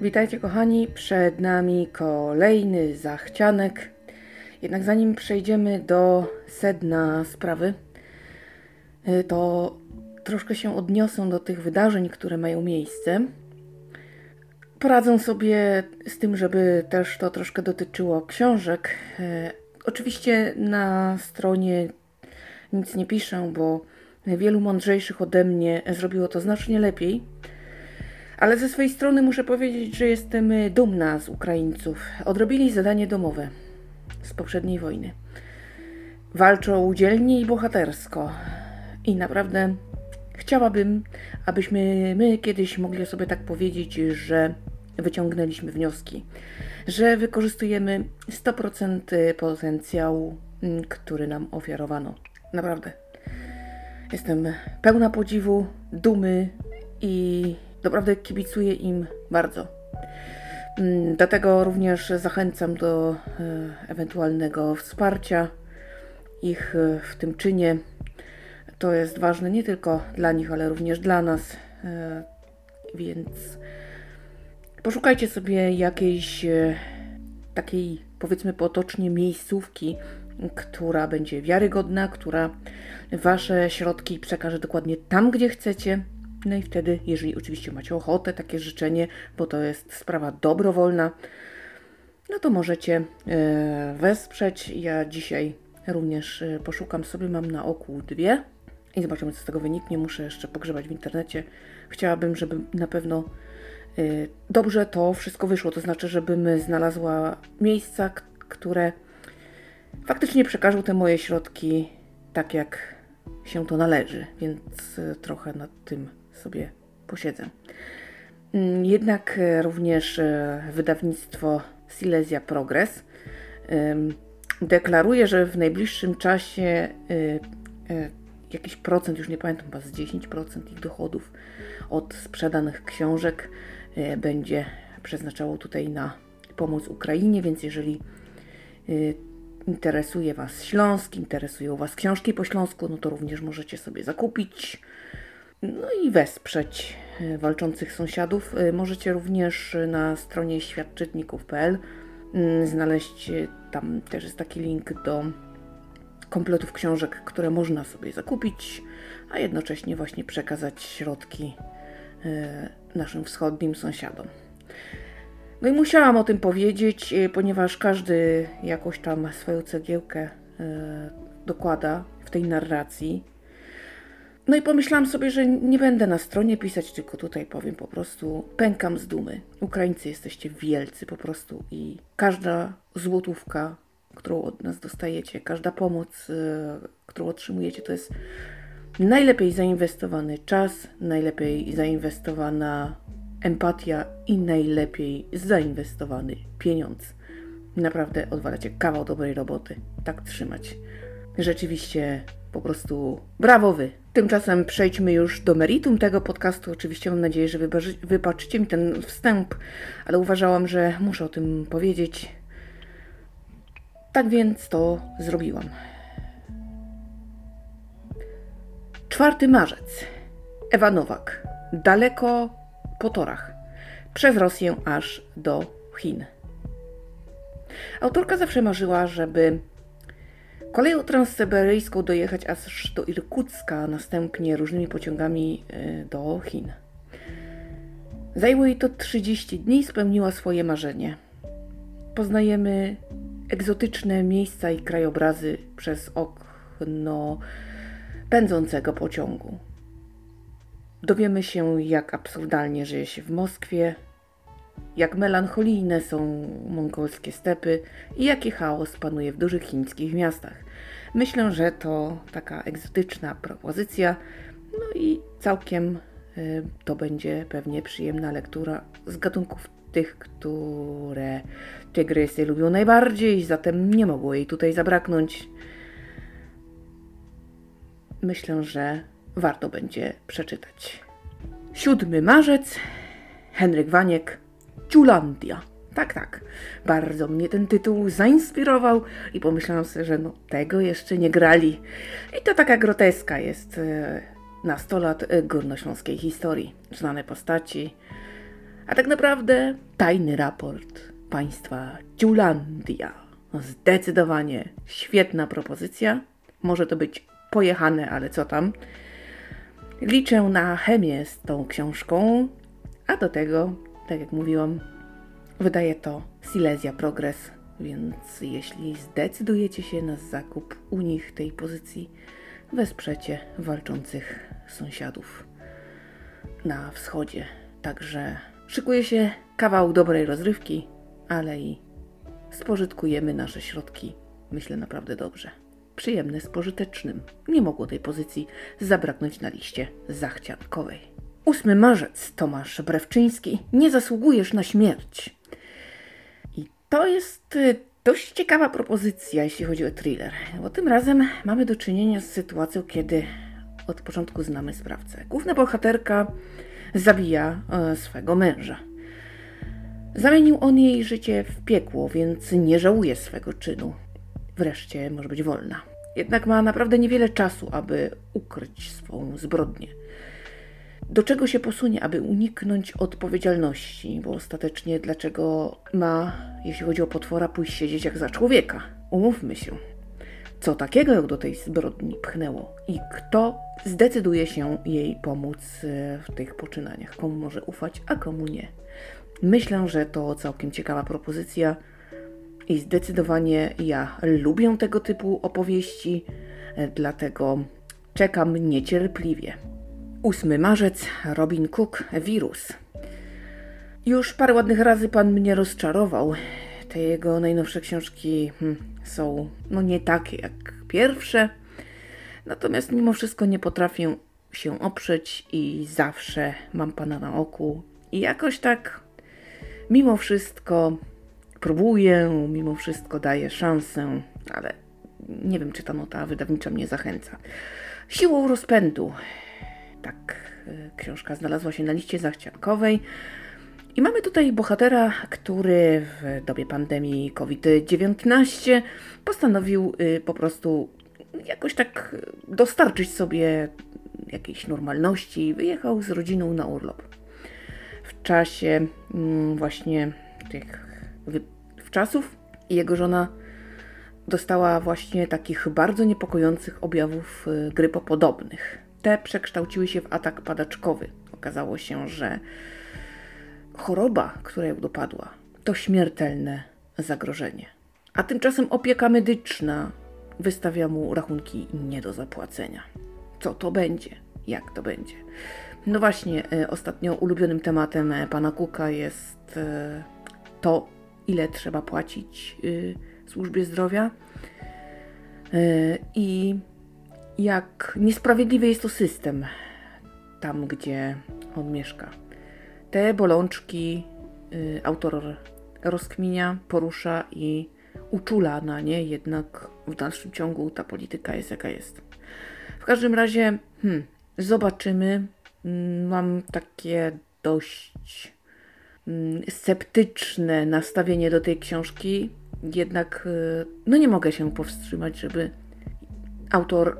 Witajcie kochani, przed nami kolejny zachcianek. Jednak zanim przejdziemy do sedna sprawy, y, to troszkę się odniosą do tych wydarzeń, które mają miejsce. Poradzę sobie z tym, żeby też to troszkę dotyczyło książek. Y, Oczywiście na stronie nic nie piszę, bo wielu mądrzejszych ode mnie zrobiło to znacznie lepiej. Ale ze swojej strony muszę powiedzieć, że jestem y, dumna z Ukraińców. Odrobili zadanie domowe z poprzedniej wojny. Walczą dzielnie i bohatersko. I naprawdę chciałabym, abyśmy my kiedyś mogli sobie tak powiedzieć, że wyciągnęliśmy wnioski, że wykorzystujemy 100% potencjału, mm, który nam ofiarowano. Naprawdę. Jestem pełna podziwu, dumy i naprawdę kibicuję im bardzo. Mm, Dlatego również zachęcam do e, ewentualnego wsparcia ich e, w tym czynie. To jest ważne nie tylko dla nich, ale również dla nas. E, Więc poszukajcie sobie jakiejś takiej, powiedzmy potocznie, miejscówki, która będzie wiarygodna, która Wasze środki przekaże dokładnie tam, gdzie chcecie. No i wtedy, jeżeli oczywiście macie ochotę, takie życzenie, bo to jest sprawa dobrowolna, no to możecie e, wesprzeć. Ja dzisiaj również e, poszukam sobie, mam na oku dwie i zobaczymy, co z tego wyniknie. Muszę jeszcze pogrzebać w internecie. Chciałabym, żeby na pewno e, dobrze to wszystko wyszło, to znaczy, żebym znalazła miejsca, które faktycznie przekażą te moje środki tak, jak się to należy, więc trochę nad tym sobie posiedzę. Mm, Jednak e, również e, wydawnictwo Silesia Progress deklaruje, że w najbliższym czasie e, jakiś procent, już nie pamiętam, chyba z 10% ich dochodów od sprzedanych książek będzie przeznaczało tutaj na pomoc Ukrainie, więc jeżeli interesuje Was Śląsk, interesują Was książki po śląsku, no to również możecie sobie zakupić. No i wesprzeć y, walczących sąsiadów. Y, Możecie również y, na stronie świadczytników.pl mm, znaleźć, tam też jest taki link do kompletów książek, które można sobie zakupić, a jednocześnie właśnie przekazać środki naszym wschodnim sąsiadom. No i musiałam o tym powiedzieć, ponieważ każdy jakoś tam swoją cegiełkę dokłada w tej narracji. No i pomyślałam sobie, że nie będę na stronie pisać, tylko tutaj powiem po prostu pękam z dumy. Ukraińcy jesteście wielcy po prostu i każda złotówka, którą od nas dostajecie, każda pomoc, y, którą otrzymujecie, to jest najlepiej zainwestowany czas, najlepiej zainwestowana empatia i najlepiej zainwestowany pieniądz. Naprawdę odwalacie kawał dobrej roboty. Tak trzymać. Rzeczywiście po prostu brawo wy. Tymczasem przejdźmy już do meritum tego podcastu. Oczywiście mam nadzieję, że wybaczy, wybaczycie mi ten wstęp, ale uważałam, że muszę o tym powiedzieć. Tak więc to zrobiłam. 4 marzec. Ewa Nowak. Daleko po torach. Przez Rosję aż do Chin. Autorka zawsze marzyła, żeby koleją transsyberyjską dojechać aż do Irkucka, a następnie różnymi pociągami y, do Chin. Zajęło jej to 30 dni i spełniła swoje marzenie. Poznajemy egzotyczne miejsca i krajobrazy przez okno pędzącego pociągu. Dowiemy się, jak absurdalnie żyje się w Moskwie, jak melancholijne są mongolskie stepy i jaki chaos panuje w dużych chińskich miastach. Myślę, że to taka egzotyczna propozycja, no i całkiem y, to będzie pewnie przyjemna lektura z gatunków tych, które tygrysy lubią najbardziej, zatem nie mogło jej tutaj zabraknąć. Myślę, że warto będzie przeczytać. 7 marzec, Henryk Waniek, Ciulandia. Tak, tak. Bardzo mnie ten tytuł zainspirował i pomyślałam sobie, że no tego jeszcze nie grali. I to taka groteska jest e, na 100 lat e, górnośląskiej historii. Znane postaci, A tak naprawdę tajny raport państwa Ciulandia. Zdecydowanie świetna propozycja. Może to być pojechane, ale co tam. Liczę na chemię z tą książką, a do tego, tak jak mówiłam, wydaje to Silesia Progress, więc jeśli zdecydujecie się na zakup u nich tej pozycji, wesprzecie walczących sąsiadów na wschodzie. Także szykuje się kawał dobrej rozrywki, ale i spożytkujemy nasze środki, myślę naprawdę dobrze. Przyjemne z pożytecznym. Nie mogło tej pozycji zabraknąć na liście zachciankowej. 8 marzec, Tomasz Brewczyński. Nie zasługujesz na śmierć. I to jest y, dość ciekawa propozycja, jeśli chodzi o thriller, bo tym razem mamy do czynienia z sytuacją, kiedy od początku znamy sprawcę. Główna bohaterka zabija e, swego męża. Zamienił on jej życie w piekło, więc nie żałuje swego czynu. Wreszcie może być wolna. Jednak ma naprawdę niewiele czasu, aby ukryć swą zbrodnię. Do czego się posunie, aby uniknąć odpowiedzialności, bo ostatecznie dlaczego ma, jeśli chodzi o potwora, pójść siedzieć jak za człowieka? Umówmy się. Co takiego ją do tej zbrodni pchnęło i kto zdecyduje się jej pomóc e, w tych poczynaniach? Komu może ufać, a komu nie? Myślę, że to całkiem ciekawa propozycja i zdecydowanie ja lubię tego typu opowieści, e, dlatego czekam niecierpliwie. 8 marzec, Robin Cook, wirus. Już parę ładnych razy pan mnie rozczarował. Te jego najnowsze książki hmm, są no nie takie jak pierwsze. Natomiast mimo wszystko nie potrafię się oprzeć i zawsze mam pana na oku. I jakoś tak mimo wszystko próbuję, mimo wszystko daję szansę, ale nie wiem, czy ta nota wydawnicza mnie zachęca. Siłą rozpędu. Tak, y, książka znalazła się na liście zachciankowej. I mamy tutaj bohatera, który w dobie pandemii COVID-19 postanowił y, po prostu jakoś tak dostarczyć sobie jakiejś normalności. Wyjechał z rodziną na urlop. W czasie mm, właśnie tych czasów jego żona dostała właśnie takich bardzo niepokojących objawów y, grypopodobnych. Te przekształciły się w atak padaczkowy. Okazało się, że choroba, która ją dopadła, to śmiertelne zagrożenie. A tymczasem opieka medyczna wystawia mu rachunki nie do zapłacenia. Co to będzie? Jak to będzie? No właśnie, y, ostatnio ulubionym tematem e, pana Kuka jest e, to, ile trzeba płacić służbie zdrowia i jak niesprawiedliwy jest to system tam, gdzie on mieszka. Te bolączki y, autor rozkminia, porusza i uczula na nie, jednak w dalszym ciągu ta polityka jest jaka jest. W każdym razie, hmm, zobaczymy. Mm, mam takie dość Mm, sceptyczne nastawienie do tej książki, jednak y, no nie mogę się powstrzymać, żeby autor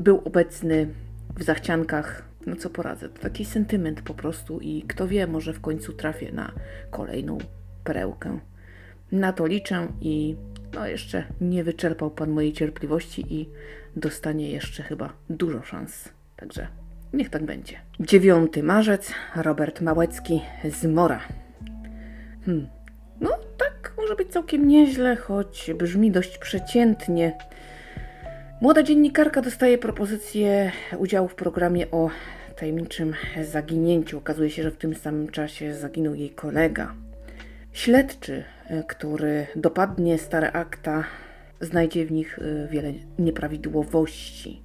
był obecny w zachciankach. No co poradzę, to taki sentyment po prostu i kto wie, może w końcu trafię na kolejną perełkę. Na to liczę i no jeszcze nie wyczerpał Pan mojej cierpliwości i dostanie jeszcze chyba dużo szans. Także Niech tak będzie. 9 marzec, Robert Małecki z Mora. Hmm. No, tak może być całkiem nieźle, choć brzmi dość przeciętnie. Młoda dziennikarka dostaje propozycję udziału w programie o tajemniczym zaginięciu. Okazuje się, że w tym samym czasie zaginął jej kolega. Śledczy, który dopadnie stare akta, znajdzie w nich y, wiele nieprawidłowości.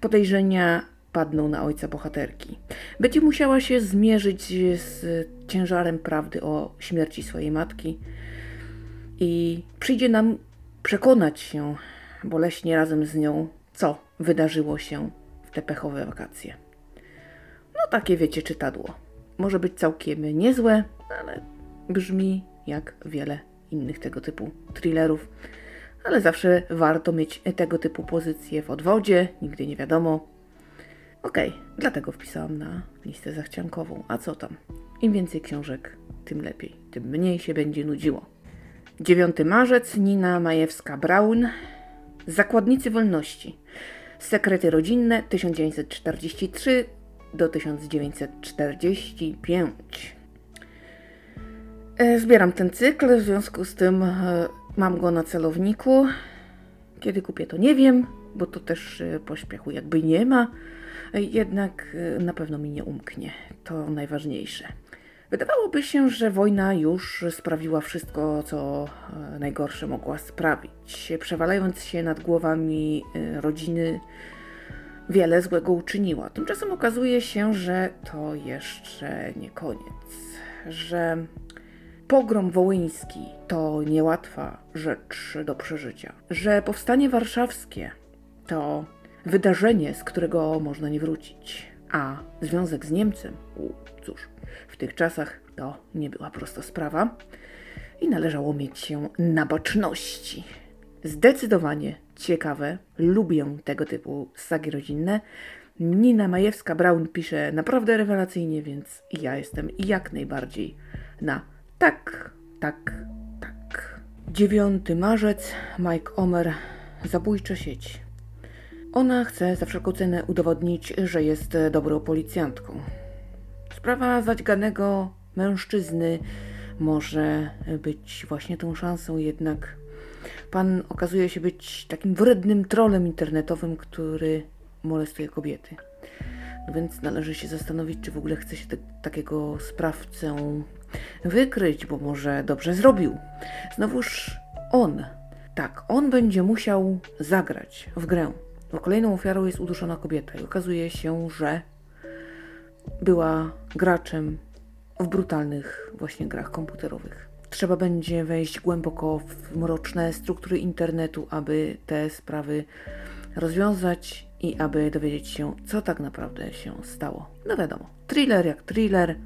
Podejrzenia padną na ojca bohaterki. Będzie musiała się zmierzyć z ciężarem prawdy o śmierci swojej matki i przyjdzie nam przekonać się boleśnie razem z nią, co wydarzyło się w te pechowe wakacje. No takie wiecie czytadło. Może być całkiem niezłe, ale brzmi jak wiele innych tego typu thrillerów. Ale zawsze warto mieć tego typu pozycje w odwodzie, nigdy nie wiadomo, Okej, okay, dlatego wpisałam na listę zachciankową. A co tam? Im więcej książek, tym lepiej, tym mniej się będzie nudziło. 9 marzec, Nina Majewska-Braun, Zakładnicy Wolności. Sekrety rodzinne 1943 do 1945. E, zbieram ten cykl, w związku z tym e, mam go na celowniku. Kiedy kupię, to nie wiem, bo to też e, pośpiechu jakby nie ma. Jednak na pewno mi nie umknie. To najważniejsze. Wydawałoby się, że wojna już sprawiła wszystko, co najgorsze mogła sprawić. Przewalając się nad głowami rodziny, wiele złego uczyniła. Tymczasem okazuje się, że to jeszcze nie koniec. Że Pogrom wołyński to niełatwa rzecz do przeżycia, że powstanie warszawskie to wydarzenie, z którego można nie wrócić, a związek z Niemcem, cóż, w tych czasach to nie była prosta sprawa i należało mieć się na baczności. Zdecydowanie ciekawe, lubię tego typu sagi rodzinne. Nina Majewska-Braun pisze naprawdę rewelacyjnie, więc ja jestem jak najbardziej na tak, tak, tak. 9 marzec, Mike Omer, zabójcza sieć. Ona chce za wszelką cenę udowodnić, że jest dobrą policjantką. Sprawa zadźganego mężczyzny może być właśnie tą szansą, jednak pan okazuje się być takim wrednym trolem internetowym, który molestuje kobiety. No więc należy się zastanowić, czy w ogóle chce się te, takiego sprawcę wykryć, bo może dobrze zrobił. Znowuż on, tak, on będzie musiał zagrać w grę, bo kolejną ofiarą jest uduszona kobieta i okazuje się, że była graczem w brutalnych właśnie grach komputerowych. Trzeba będzie wejść głęboko w mroczne struktury internetu, aby te sprawy rozwiązać i aby dowiedzieć się, co tak naprawdę się stało. No wiadomo, thriller jak thriller,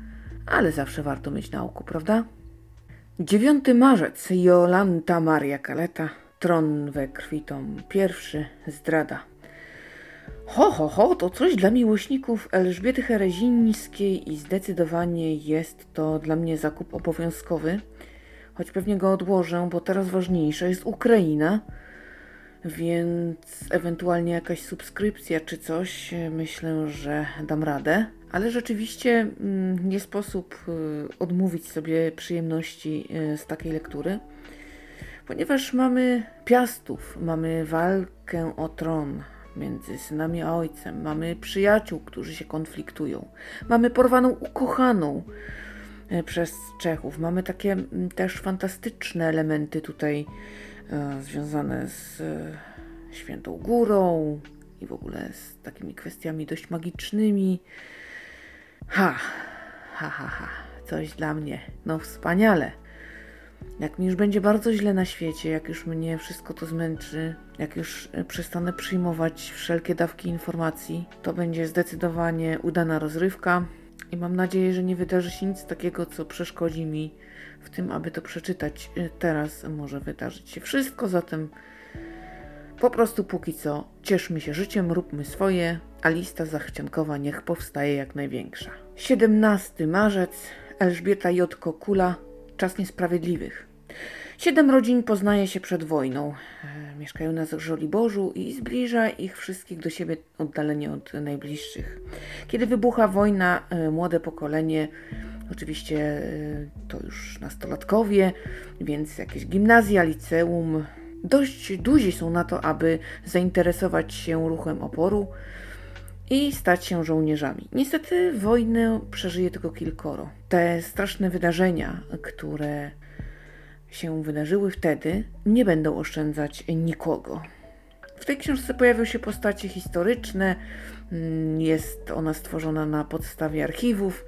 ale zawsze warto mieć na oku, prawda? 9 marzec, Jolanta Maria Kaleta, tron we krwi tom pierwszy, zdrada. Ho, ho, ho, to coś dla miłośników Elżbiety Herezińskiej i zdecydowanie jest to dla mnie zakup obowiązkowy, choć pewnie go odłożę, bo teraz ważniejsza jest Ukraina, więc ewentualnie jakaś subskrypcja czy coś, myślę, że dam radę. Ale rzeczywiście mm, nie sposób y, odmówić sobie przyjemności y, z takiej lektury, ponieważ mamy piastów, mamy walkę o tron między synami a ojcem, mamy przyjaciół, którzy się konfliktują, mamy porwaną ukochaną y, przez Czechów, mamy takie też fantastyczne elementy tutaj związane z Świętą Górą i w ogóle z takimi kwestiami dość magicznymi. Ha, ha, ha, ha, coś dla mnie. No wspaniale. Jak mi już będzie bardzo źle na świecie, jak już mnie wszystko to zmęczy, jak już e, przestanę przyjmować wszelkie dawki informacji, to będzie zdecydowanie udana rozrywka i mam nadzieję, że nie wydarzy się nic takiego, co przeszkodzi mi w tym, aby to przeczytać. E, teraz może wydarzyć się wszystko, zatem po prostu póki co cieszmy się życiem, róbmy swoje, a lista zachciankowa niech powstaje jak największa. 17 marzec, Elżbieta J. Kula, Czas Niesprawiedliwych. Siedem rodzin poznaje się przed wojną. E, mieszkają na Żoliborzu i zbliża ich wszystkich do siebie oddalenie od najbliższych. Kiedy wybucha wojna, e, młode pokolenie, oczywiście e, to już nastolatkowie, więc jakieś gimnazja, liceum, dość duzi są na to, aby zainteresować się ruchem oporu i stać się żołnierzami. Niestety wojnę przeżyje tylko kilkoro. Te straszne wydarzenia, które się wydarzyły wtedy, nie będą oszczędzać nikogo. W tej książce pojawią się postacie historyczne, mm, jest ona stworzona na podstawie archiwów,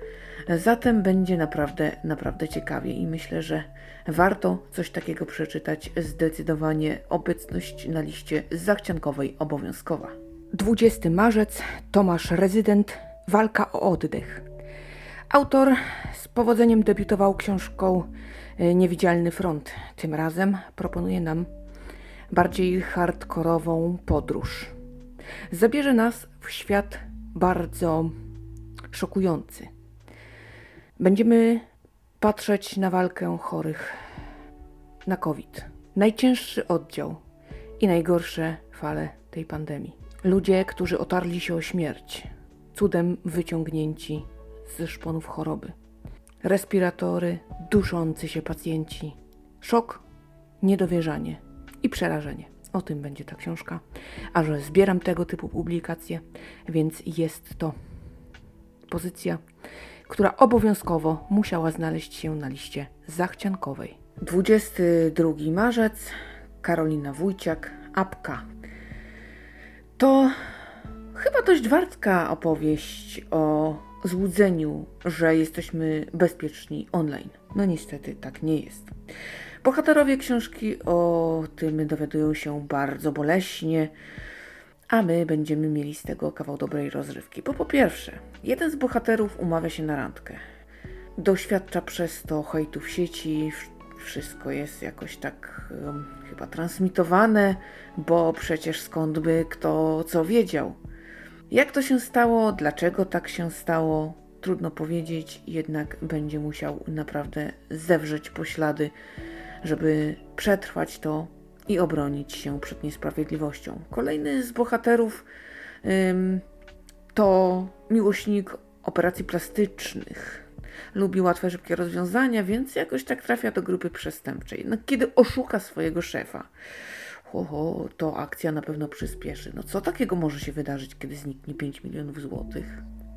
zatem będzie naprawdę, naprawdę ciekawie i myślę, że warto coś takiego przeczytać. Zdecydowanie obecność na liście zachciankowej obowiązkowa. 20 marzec, Tomasz Rezydent, Walka o oddech. Autor z powodzeniem debiutował książką e, Niewidzialny Front. Tym razem proponuje nam bardziej hardkorową podróż. Zabierze nas w świat bardzo szokujący. Będziemy patrzeć na walkę chorych na COVID. Najcięższy oddział i najgorsze fale tej pandemii. Ludzie, którzy otarli się o śmierć, cudem wyciągnięci ze szponów choroby. Respiratory, duszący się pacjenci. Szok, niedowierzanie i przerażenie. O tym będzie ta książka. A że zbieram tego typu publikacje, więc jest to pozycja, która obowiązkowo musiała znaleźć się na liście zachciankowej. 22 marzec, Karolina Wójciak, Apka. To chyba dość wartka opowieść o złudzeniu, że jesteśmy bezpieczni online. No niestety tak nie jest. Bohaterowie książki o tym dowiadują się bardzo boleśnie, a my będziemy mieli z tego kawał dobrej rozrywki. Bo po pierwsze, jeden z bohaterów umawia się na randkę. Doświadcza przez to hejtu w sieci, wszystko jest jakoś tak chyba transmitowane, bo przecież skąd by kto co wiedział. Jak to się stało, dlaczego tak się stało, trudno powiedzieć, jednak będzie musiał naprawdę zewrzeć poślady, żeby przetrwać to i obronić się przed niesprawiedliwością. Kolejny z bohaterów ym, to miłośnik operacji plastycznych. Lubi łatwe, szybkie rozwiązania, więc jakoś tak trafia do grupy przestępczej. No, kiedy oszuka swojego szefa, ho, to akcja na pewno przyspieszy. No co takiego może się wydarzyć, kiedy zniknie 5 milionów złotych?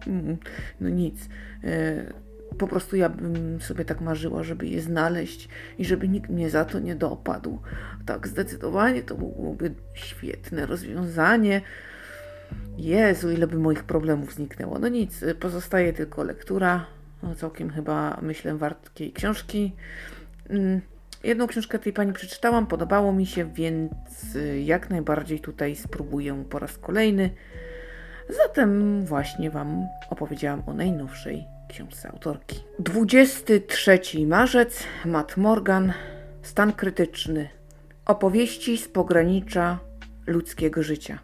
Mm, no nic. E, po prostu ja bym sobie tak marzyła, żeby je znaleźć i żeby nikt mnie za to nie dopadł. Tak, zdecydowanie to byłoby świetne rozwiązanie. Jezu, ile by moich problemów zniknęło. No nic, pozostaje tylko lektura. No, całkiem chyba, myślę, wartkiej książki. Mm, jedną książkę tej pani przeczytałam, podobało mi się, więc jak najbardziej tutaj spróbuję po raz kolejny. Zatem właśnie Wam opowiedziałam o najnowszej książce autorki. 23 marzec, Matt Morgan, stan krytyczny. Opowieści z pogranicza ludzkiego życia.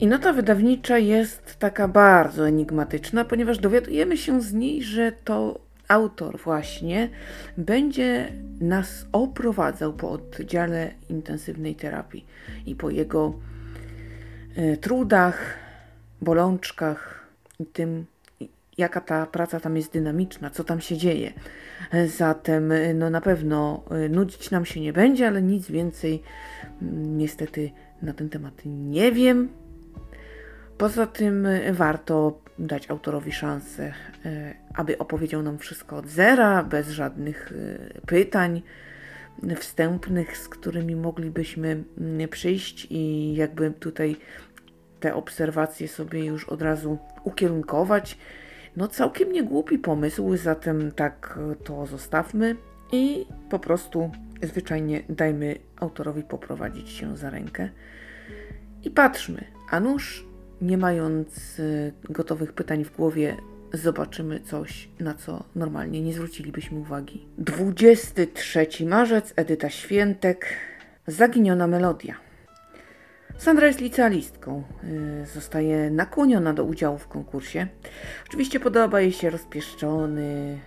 I nota wydawnicza jest taka bardzo enigmatyczna, ponieważ dowiadujemy się z niej, że to autor właśnie będzie nas oprowadzał po oddziale intensywnej terapii i po jego y, trudach, bolączkach i tym, jaka ta praca tam jest dynamiczna, co tam się dzieje. Zatem no na pewno e, nudzić nam się nie będzie, ale nic więcej mm, niestety na ten temat nie wiem. Poza tym e, warto dać autorowi szansę, e, aby opowiedział nam wszystko od zera, bez żadnych pytań wstępnych, z którymi moglibyśmy mm, przyjść i jakby tutaj te obserwacje sobie już od razu ukierunkować no całkiem niegłupi pomysł, zatem tak to zostawmy i po prostu zwyczajnie dajmy autorowi poprowadzić się za rękę i patrzmy. A nuż, nie mając y, gotowych pytań w głowie, zobaczymy coś, na co normalnie nie zwrócilibyśmy uwagi. 23 marzec, Edyta Świętek, Zaginiona melodia. Sandra jest licealistką. Y, zostaje nakłoniona do udziału w konkursie. Oczywiście podoba jej się rozpieszczony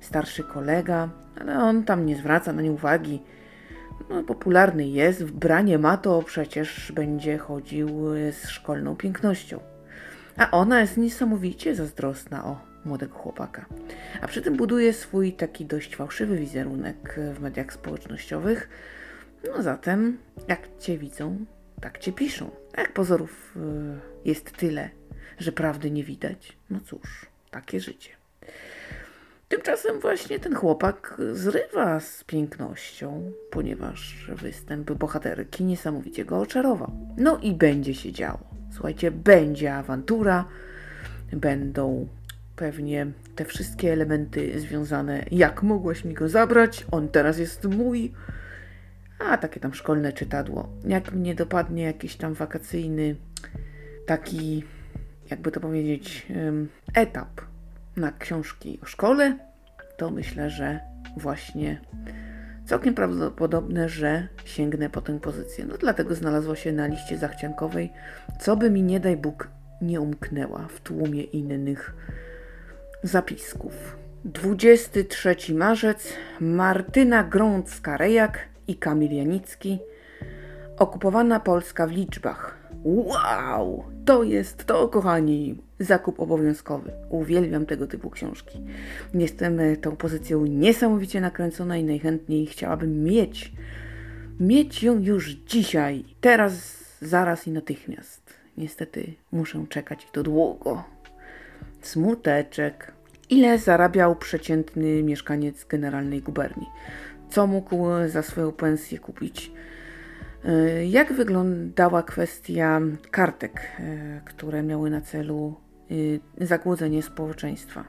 starszy kolega, ale on tam nie zwraca na nie uwagi. No, popularny jest, w branie ma to przecież będzie chodził z szkolną pięknością. A ona jest niesamowicie zazdrosna o młodego chłopaka. A przy tym buduje swój taki dość fałszywy wizerunek w mediach społecznościowych. No zatem, jak cię widzą, tak cię piszą. A jak pozorów y, jest tyle, że prawdy nie widać, no cóż, takie życie. Tymczasem właśnie ten chłopak zrywa z pięknością, ponieważ występ bohaterki niesamowicie go oczarował. No i będzie się działo. Słuchajcie, będzie awantura, będą pewnie te wszystkie elementy związane, jak mogłaś mi go zabrać, on teraz jest mój, a takie tam szkolne czytadło. Jak mnie dopadnie jakiś tam wakacyjny, taki, jakby to powiedzieć, etap na książki o szkole, to myślę, że właśnie całkiem prawdopodobne, że sięgnę po tę pozycję. No dlatego znalazła się na liście zachciankowej, co by mi nie daj Bóg nie umknęła w tłumie innych zapisków. 23 marzec Martyna Grącka-Rejak i Kamil Janicki Okupowana Polska w liczbach. Wow! To jest to, kochani! Zakup obowiązkowy. Uwielbiam tego typu książki. Jestem tą pozycją niesamowicie nakręcona i najchętniej chciałabym mieć. Mieć ją już dzisiaj. Teraz, zaraz i natychmiast. Niestety muszę czekać to długo. Smuteczek. Ile zarabiał przeciętny mieszkaniec generalnej guberni? Co mógł za swoją pensję kupić? E, jak wyglądała kwestia kartek, e, które miały na celu e, zagłodzenie społeczeństwa?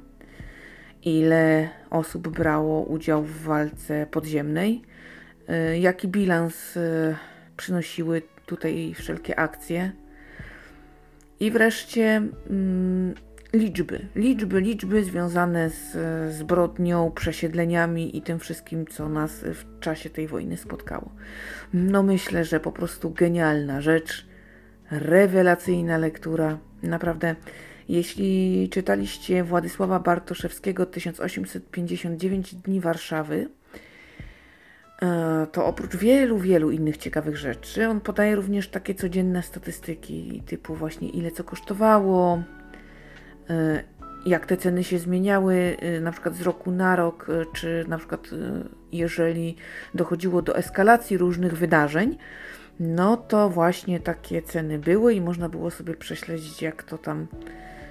Ile osób brało udział w walce podziemnej? Jaki bilans przynosiły tutaj wszelkie akcje? I wreszcie mm, liczby, liczby, liczby związane z zbrodnią, przesiedleniami i tym wszystkim, co nas w czasie tej wojny spotkało. No myślę, że po prostu genialna rzecz, rewelacyjna lektura. Naprawdę, jeśli czytaliście Władysława Bartoszewskiego 1859 Dni Warszawy, e, to oprócz wielu, wielu innych ciekawych rzeczy, on podaje również takie codzienne statystyki, typu właśnie ile co kosztowało, jak te ceny się zmieniały, e, na przykład z roku na rok, czy na przykład jeżeli dochodziło do eskalacji różnych wydarzeń, no to właśnie takie ceny były i można było sobie prześledzić, jak to tam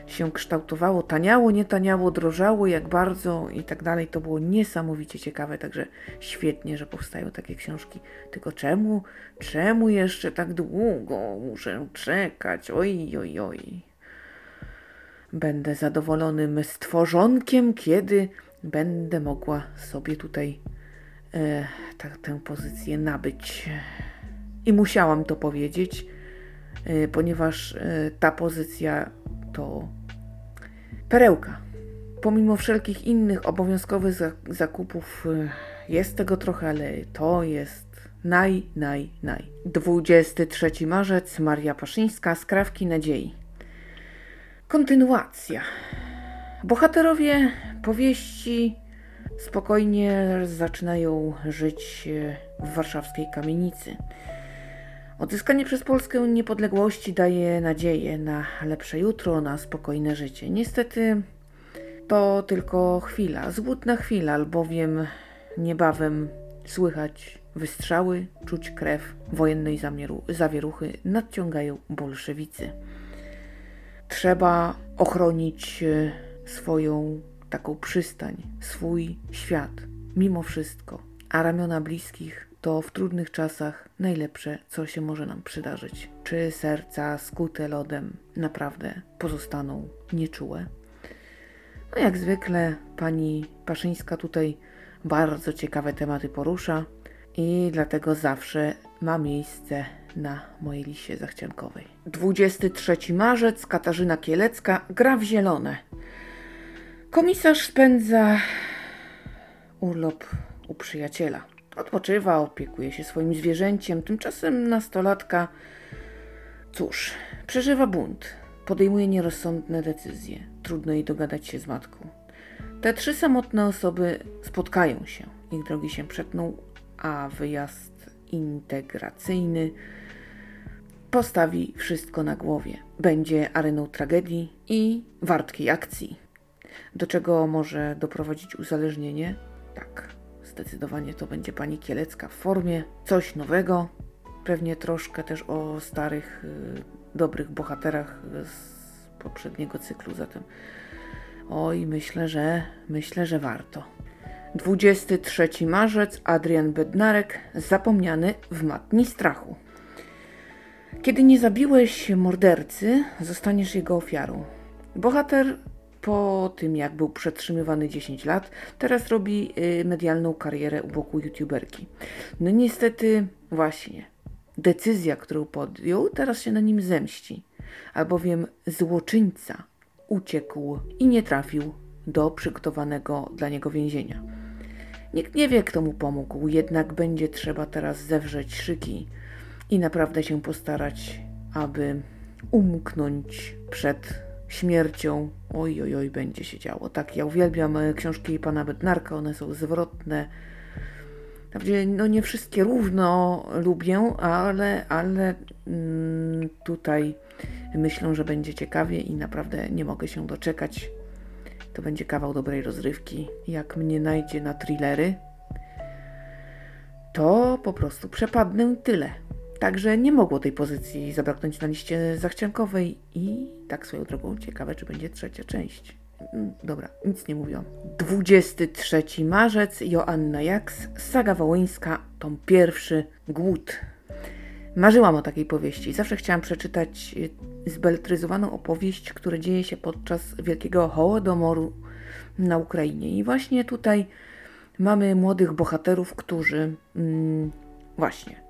się kształtowało, taniało, nie taniało, drożało, jak bardzo i tak dalej. To było niesamowicie ciekawe, także świetnie, że powstają takie książki. Tylko czemu, czemu jeszcze tak długo muszę czekać? Oj, oj, oj. Będę zadowolonym stworzonkiem, kiedy będę mogła sobie tutaj e, tę pozycję nabyć. I musiałam to powiedzieć, e, ponieważ e, ta pozycja to perełka. Pomimo wszelkich innych obowiązkowych zakupów e, jest tego trochę, ale to jest naj, naj, naj. 23 marzec, Maria Paszyńska, Skrawki Nadziei. Kontynuacja. Bohaterowie powieści spokojnie zaczynają żyć w warszawskiej kamienicy. Odzyskanie przez Polskę niepodległości daje nadzieję na lepsze jutro, na spokojne życie. Niestety to tylko chwila, złudna chwila, albowiem niebawem słychać wystrzały, czuć krew wojennej zawieruchy nadciągają bolszewicy. Trzeba ochronić e, swoją taką przystań, swój świat, mimo wszystko. A ramiona bliskich to w trudnych czasach najlepsze, co się może nam przydarzyć. Czy serca skute lodem naprawdę pozostaną nieczułe? No jak zwykle pani Paszyńska tutaj bardzo ciekawe tematy porusza i dlatego zawsze ma miejsce na mojej liście zachciankowej. 23 marzec, Katarzyna Kielecka, gra w zielone. Komisarz spędza urlop u przyjaciela. Odpoczywa, opiekuje się swoim zwierzęciem. Tymczasem nastolatka, cóż, przeżywa bunt. Podejmuje nierozsądne decyzje. Trudno jej dogadać się z matką. Te trzy samotne osoby spotkają się. Ich drogi się przetną, a wyjazd integracyjny postawi wszystko na głowie. Będzie areną tragedii i wartkiej akcji. Do czego może doprowadzić uzależnienie? Tak, zdecydowanie to będzie pani Kielecka w formie. Coś nowego, pewnie troszkę też o starych, y, dobrych bohaterach z poprzedniego cyklu, zatem oj, myślę, że myślę, że warto. 23 marzec, Adrian Bednarek, zapomniany w matni strachu. Kiedy nie zabiłeś mordercy, zostaniesz jego ofiarą. Bohater po tym, jak był przetrzymywany 10 lat, teraz robi y, medialną karierę u boku youtuberki. No niestety, właśnie, decyzja, którą podjął, teraz się na nim zemści, albowiem złoczyńca uciekł i nie trafił do przygotowanego dla niego więzienia. Nikt nie wie, kto mu pomógł, jednak będzie trzeba teraz zewrzeć szyki i naprawdę się postarać, aby umknąć przed śmiercią oj, oj, oj, będzie się działo. Tak, ja uwielbiam e, książki pana Bednarka, one są zwrotne. Wprawdzie, no nie wszystkie równo lubię, ale, ale mm, tutaj myślę, że będzie ciekawie i naprawdę nie mogę się doczekać. To będzie kawał dobrej rozrywki. Jak mnie najdzie na thrillery, to po prostu przepadnę tyle. Także nie mogło tej pozycji zabraknąć na liście zachciankowej i tak swoją drogą ciekawe, czy będzie trzecia część. Mm, Dobra, nic nie mówią. 23 marzec, Joanna Jaks, Saga Wołyńska, tom pierwszy, Głód. Marzyłam o takiej powieści. Zawsze chciałam przeczytać y, zbeletryzowaną opowieść, która dzieje się podczas Wielkiego Hołodomoru na Ukrainie. I właśnie tutaj mamy młodych bohaterów, którzy mm, właśnie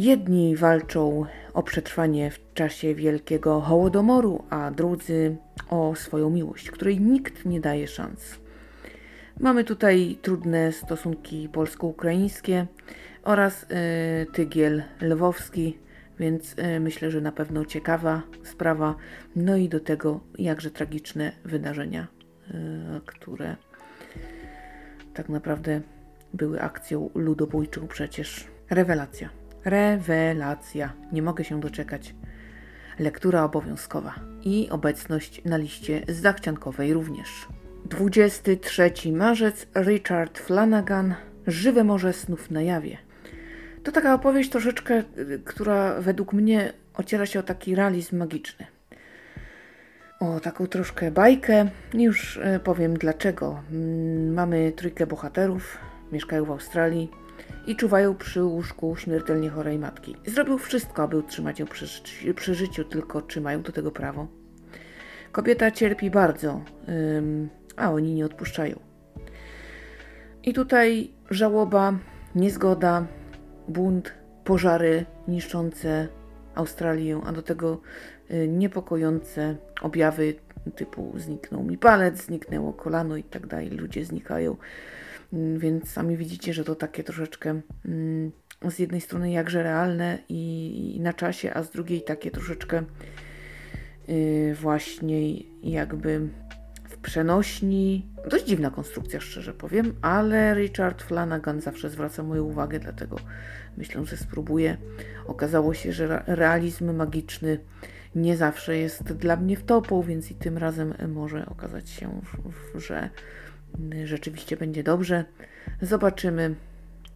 jedni walczą o przetrwanie w czasie Wielkiego Hołodomoru, a drudzy o swoją miłość, której nikt nie daje szans. Mamy tutaj trudne stosunki polsko-ukraińskie oraz y, tygiel lwowski, więc y, myślę, że na pewno ciekawa sprawa. No i do tego jakże tragiczne wydarzenia, y, które tak naprawdę były akcją ludobójczą przecież. Rewelacja. Rewelacja. Nie mogę się doczekać. Lektura obowiązkowa i obecność na liście zachciankowej również. 23 marzec Richard Flanagan Żywe morze snów na jawie. To taka opowieść troszeczkę, y, która według mnie ociera się o taki realizm magiczny. O taką troszkę bajkę. Już y, powiem dlaczego. Mm, Mamy trójkę bohaterów, mieszkają w Australii i czuwają przy łóżku śmiertelnie chorej matki. Zrobił wszystko, aby utrzymać ją przy, przy życiu, tylko czy mają do tego prawo? Kobieta cierpi bardzo, ym, a oni nie odpuszczają. I tutaj żałoba, niezgoda, bunt, pożary niszczące Australię, a do tego y, niepokojące objawy typu zniknął mi palec, zniknęło kolano i tak dalej. Ludzie znikają. Mm, Więc sami widzicie, że to takie troszeczkę mm, z jednej strony jakże realne i, na czasie, a z drugiej takie troszeczkę y, właśnie jakby w przenośni. Dość dziwna konstrukcja, szczerze powiem, ale Richard Flanagan zawsze zwraca moją uwagę, dlatego myślę, że spróbuję. Okazało się, że re- realizm magiczny nie zawsze jest dla mnie wtopą, więc i tym razem może okazać się, że rzeczywiście będzie dobrze. Zobaczymy.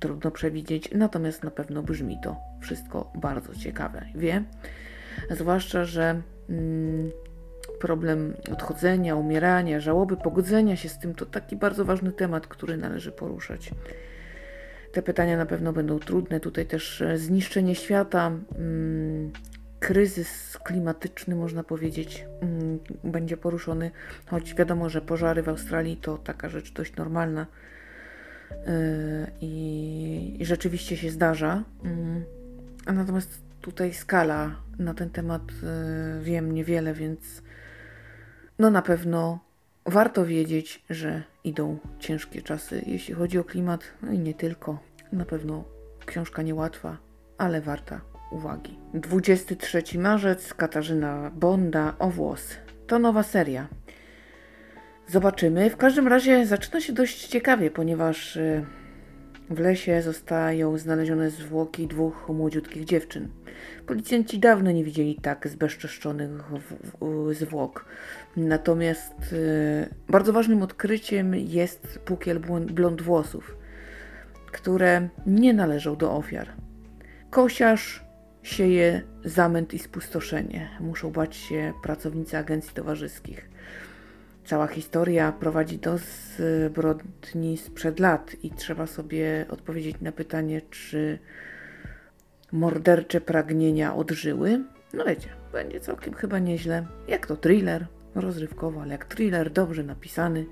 Trudno przewidzieć, natomiast na pewno brzmi to wszystko bardzo ciekawe. Wie? Zwłaszcza, że mm, problem odchodzenia, umierania, żałoby, pogodzenia się z tym to taki bardzo ważny temat, który należy poruszać. Te pytania na pewno będą trudne. Tutaj też e, zniszczenie świata, mm, kryzys klimatyczny, można powiedzieć, mm, będzie poruszony, choć wiadomo, że pożary w Australii to taka rzecz dość normalna yy, i, rzeczywiście się zdarza. Mm, natomiast tutaj skala na ten temat yy, wiem niewiele, więc no na pewno warto wiedzieć, że idą ciężkie czasy, jeśli chodzi o klimat, no i nie tylko. Na pewno książka niełatwa, ale warta uwagi. 23 marzec, Katarzyna Bonda o włos. To nowa seria. Zobaczymy. W każdym razie zaczyna się dość ciekawie, ponieważ y, w lesie zostają znalezione zwłoki dwóch młodziutkich dziewczyn. Policjanci dawno nie widzieli tak zbezczeszczonych zwłok. Natomiast y, bardzo ważnym odkryciem jest pukiel blond włosów, które nie należą do ofiar. Kosiarz sieje zamęt i spustoszenie. Muszą bać się pracownicy agencji towarzyskich. Cała historia prowadzi do zbrodni sprzed lat i trzeba sobie odpowiedzieć na pytanie, czy mordercze pragnienia odżyły. No wiecie, będzie całkiem chyba nieźle. Jak to thriller, rozrywkowo, ale jak thriller dobrze napisany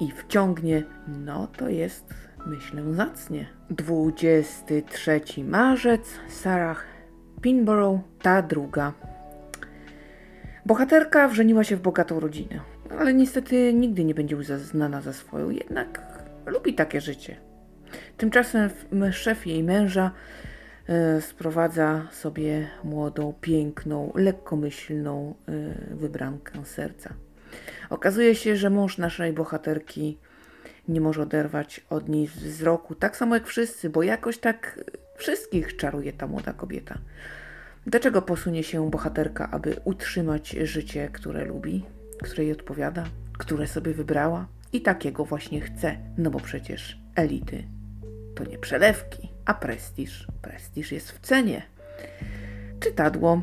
i wciągnie, no to jest, myślę, zacnie. 23 marzec, Sarah Pinborough, ta druga. Bohaterka wrzeniła się w bogatą rodzinę, ale niestety nigdy nie będzie za- znana za swoją, jednak lubi takie życie. Tymczasem szef jej męża e, sprowadza sobie młodą, piękną, lekkomyślną e, wybrankę serca. Okazuje się, że mąż naszej bohaterki nie może oderwać od niej wzroku, tak samo jak wszyscy, bo jakoś tak wszystkich czaruje ta młoda kobieta. Dlaczego posunie się bohaterka, aby utrzymać życie, które lubi, które jej odpowiada, które sobie wybrała i takiego właśnie chce? No bo przecież elity to nie przelewki, a prestiż. Prestiż jest w cenie. Czytadło.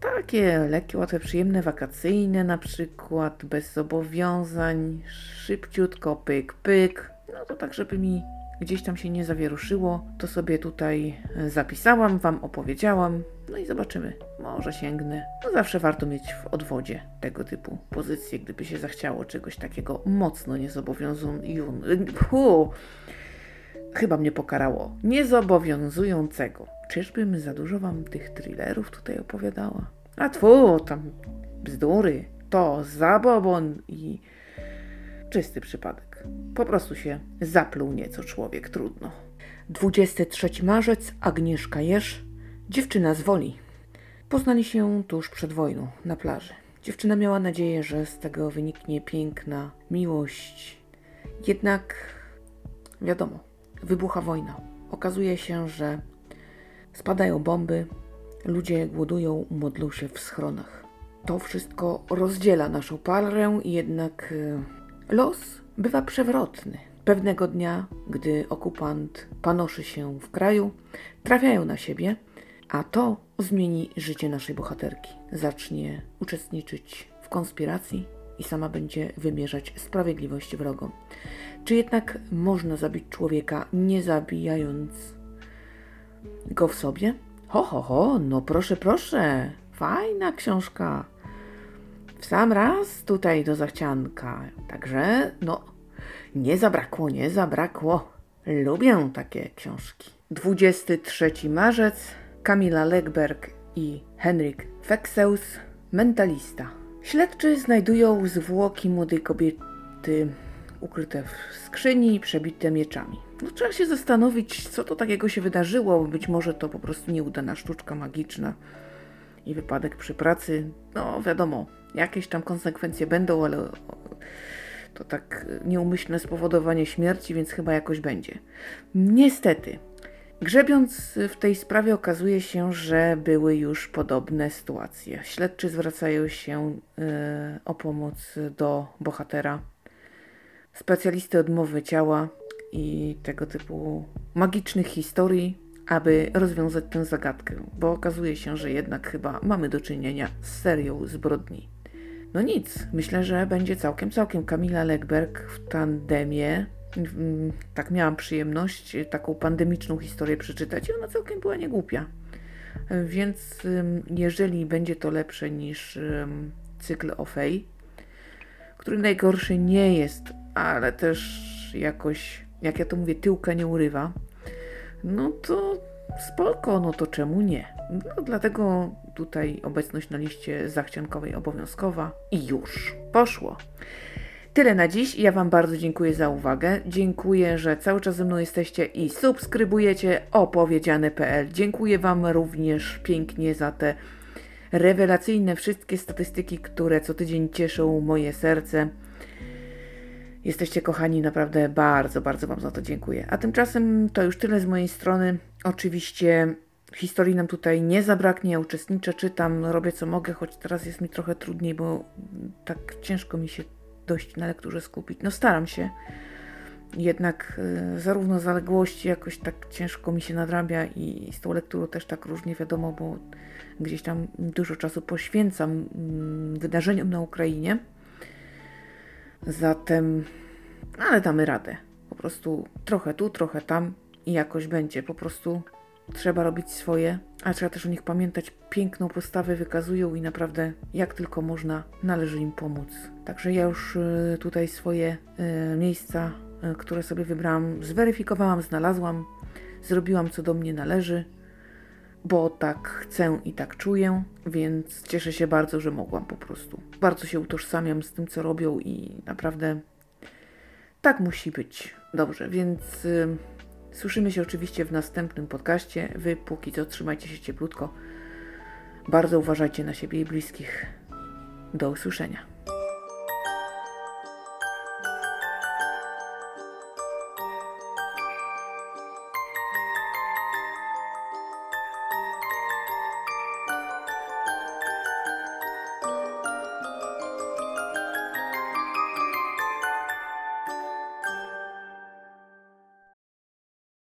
Takie lekkie, łatwe, przyjemne, wakacyjne na przykład, bez zobowiązań, szybciutko, pyk, pyk. No to tak, żeby mi gdzieś tam się nie zawieruszyło, to sobie tutaj e, zapisałam, Wam opowiedziałam. No i zobaczymy, może sięgnę. No zawsze warto mieć w odwodzie tego typu pozycje, gdyby się zachciało czegoś takiego mocno niezobowiązującego. Chyba mnie pokarało. Niezobowiązującego. Czyżbym za dużo Wam tych thrillerów tutaj opowiadała? A tfu, tam bzdury. To zabobon i czysty przypadek. Po prostu się zapluł nieco człowiek, trudno. 23 marzec, Agnieszka Jesz, dziewczyna z Woli. Poznali się tuż przed wojną, na plaży. Dziewczyna miała nadzieję, że z tego wyniknie piękna miłość. Jednak, wiadomo, wybucha wojna. Okazuje się, że spadają bomby, ludzie głodują, modlą się w schronach. To wszystko rozdziela naszą parę, jednak e, los bywa przewrotny. Pewnego dnia, gdy okupant panoszy się w kraju, trafiają na siebie, a to zmieni życie naszej bohaterki. Zacznie uczestniczyć w konspiracji i sama będzie wymierzać sprawiedliwość wrogom. Czy jednak można zabić człowieka, nie zabijając go w sobie? Ho, ho, ho, no proszę, proszę, fajna książka. W sam raz tutaj do zachcianka. Także, no, nie zabrakło, nie zabrakło. Lubię takie książki. 23 marzec, Kamila Legberg i Henryk Fekseus, Mentalista. Śledczy znajdują zwłoki młodej kobiety ukryte w skrzyni, przebite mieczami. No, trzeba się zastanowić, co to takiego się wydarzyło. Być może to po prostu nieudana sztuczka magiczna i wypadek przy pracy. No, wiadomo, jakieś tam konsekwencje będą, ale to tak nieumyślne spowodowanie śmierci, więc chyba jakoś będzie. Niestety, grzebiąc w tej sprawie okazuje się, że były już podobne sytuacje. Śledczy zwracają się yy, o pomoc do bohatera, specjalisty odmowy ciała i tego typu magicznych historii, aby rozwiązać tę zagadkę, bo okazuje się, że jednak chyba mamy do czynienia z serią zbrodni. No nic, myślę, że będzie całkiem, całkiem. Kamila Legberg w tandemie. Mm, tak miałam przyjemność taką pandemiczną historię przeczytać i ona całkiem była niegłupia. Więc jeżeli będzie to lepsze niż cykl o który najgorszy nie jest, ale też jakoś, jak ja to mówię, tyłka nie urywa, no to spoko, no to czemu nie? No dlatego tutaj obecność na liście zachciankowej obowiązkowa i już poszło. Tyle na dziś. Ja Wam bardzo dziękuję za uwagę. Dziękuję, że cały czas ze mną jesteście i subskrybujecie opowiedziane.pl. Dziękuję Wam również pięknie za te rewelacyjne wszystkie statystyki, które co tydzień cieszą moje serce. Jesteście kochani, naprawdę bardzo, bardzo Wam za to dziękuję. A tymczasem to już tyle z mojej strony. Oczywiście historii nam tutaj nie zabraknie. Ja uczestniczę, czytam, robię co mogę, choć teraz jest mi trochę trudniej, bo tak ciężko mi się dość na lekturze skupić. No staram się. Jednak y, zarówno zaległości jakoś tak ciężko mi się nadrabia i z tą lekturą też tak różnie wiadomo, bo gdzieś tam dużo czasu poświęcam y, wydarzeniom na Ukrainie. Zatem, ale damy radę. Po prostu trochę tu, trochę tam i jakoś będzie. Po prostu trzeba robić swoje, a trzeba też o nich pamiętać. Piękną postawę wykazują i naprawdę jak tylko można, należy im pomóc. Także ja już y, tutaj swoje y, miejsca, y, które sobie wybrałam, zweryfikowałam, znalazłam, zrobiłam co do mnie należy, bo tak chcę i tak czuję, więc cieszę się bardzo, że mogłam po prostu. Bardzo się utożsamiam z tym, co robią i naprawdę tak musi być. Dobrze, więc Słyszymy się oczywiście w następnym podcaście. Wy póki co trzymajcie się cieplutko. Bardzo uważajcie na siebie i bliskich. Do usłyszenia.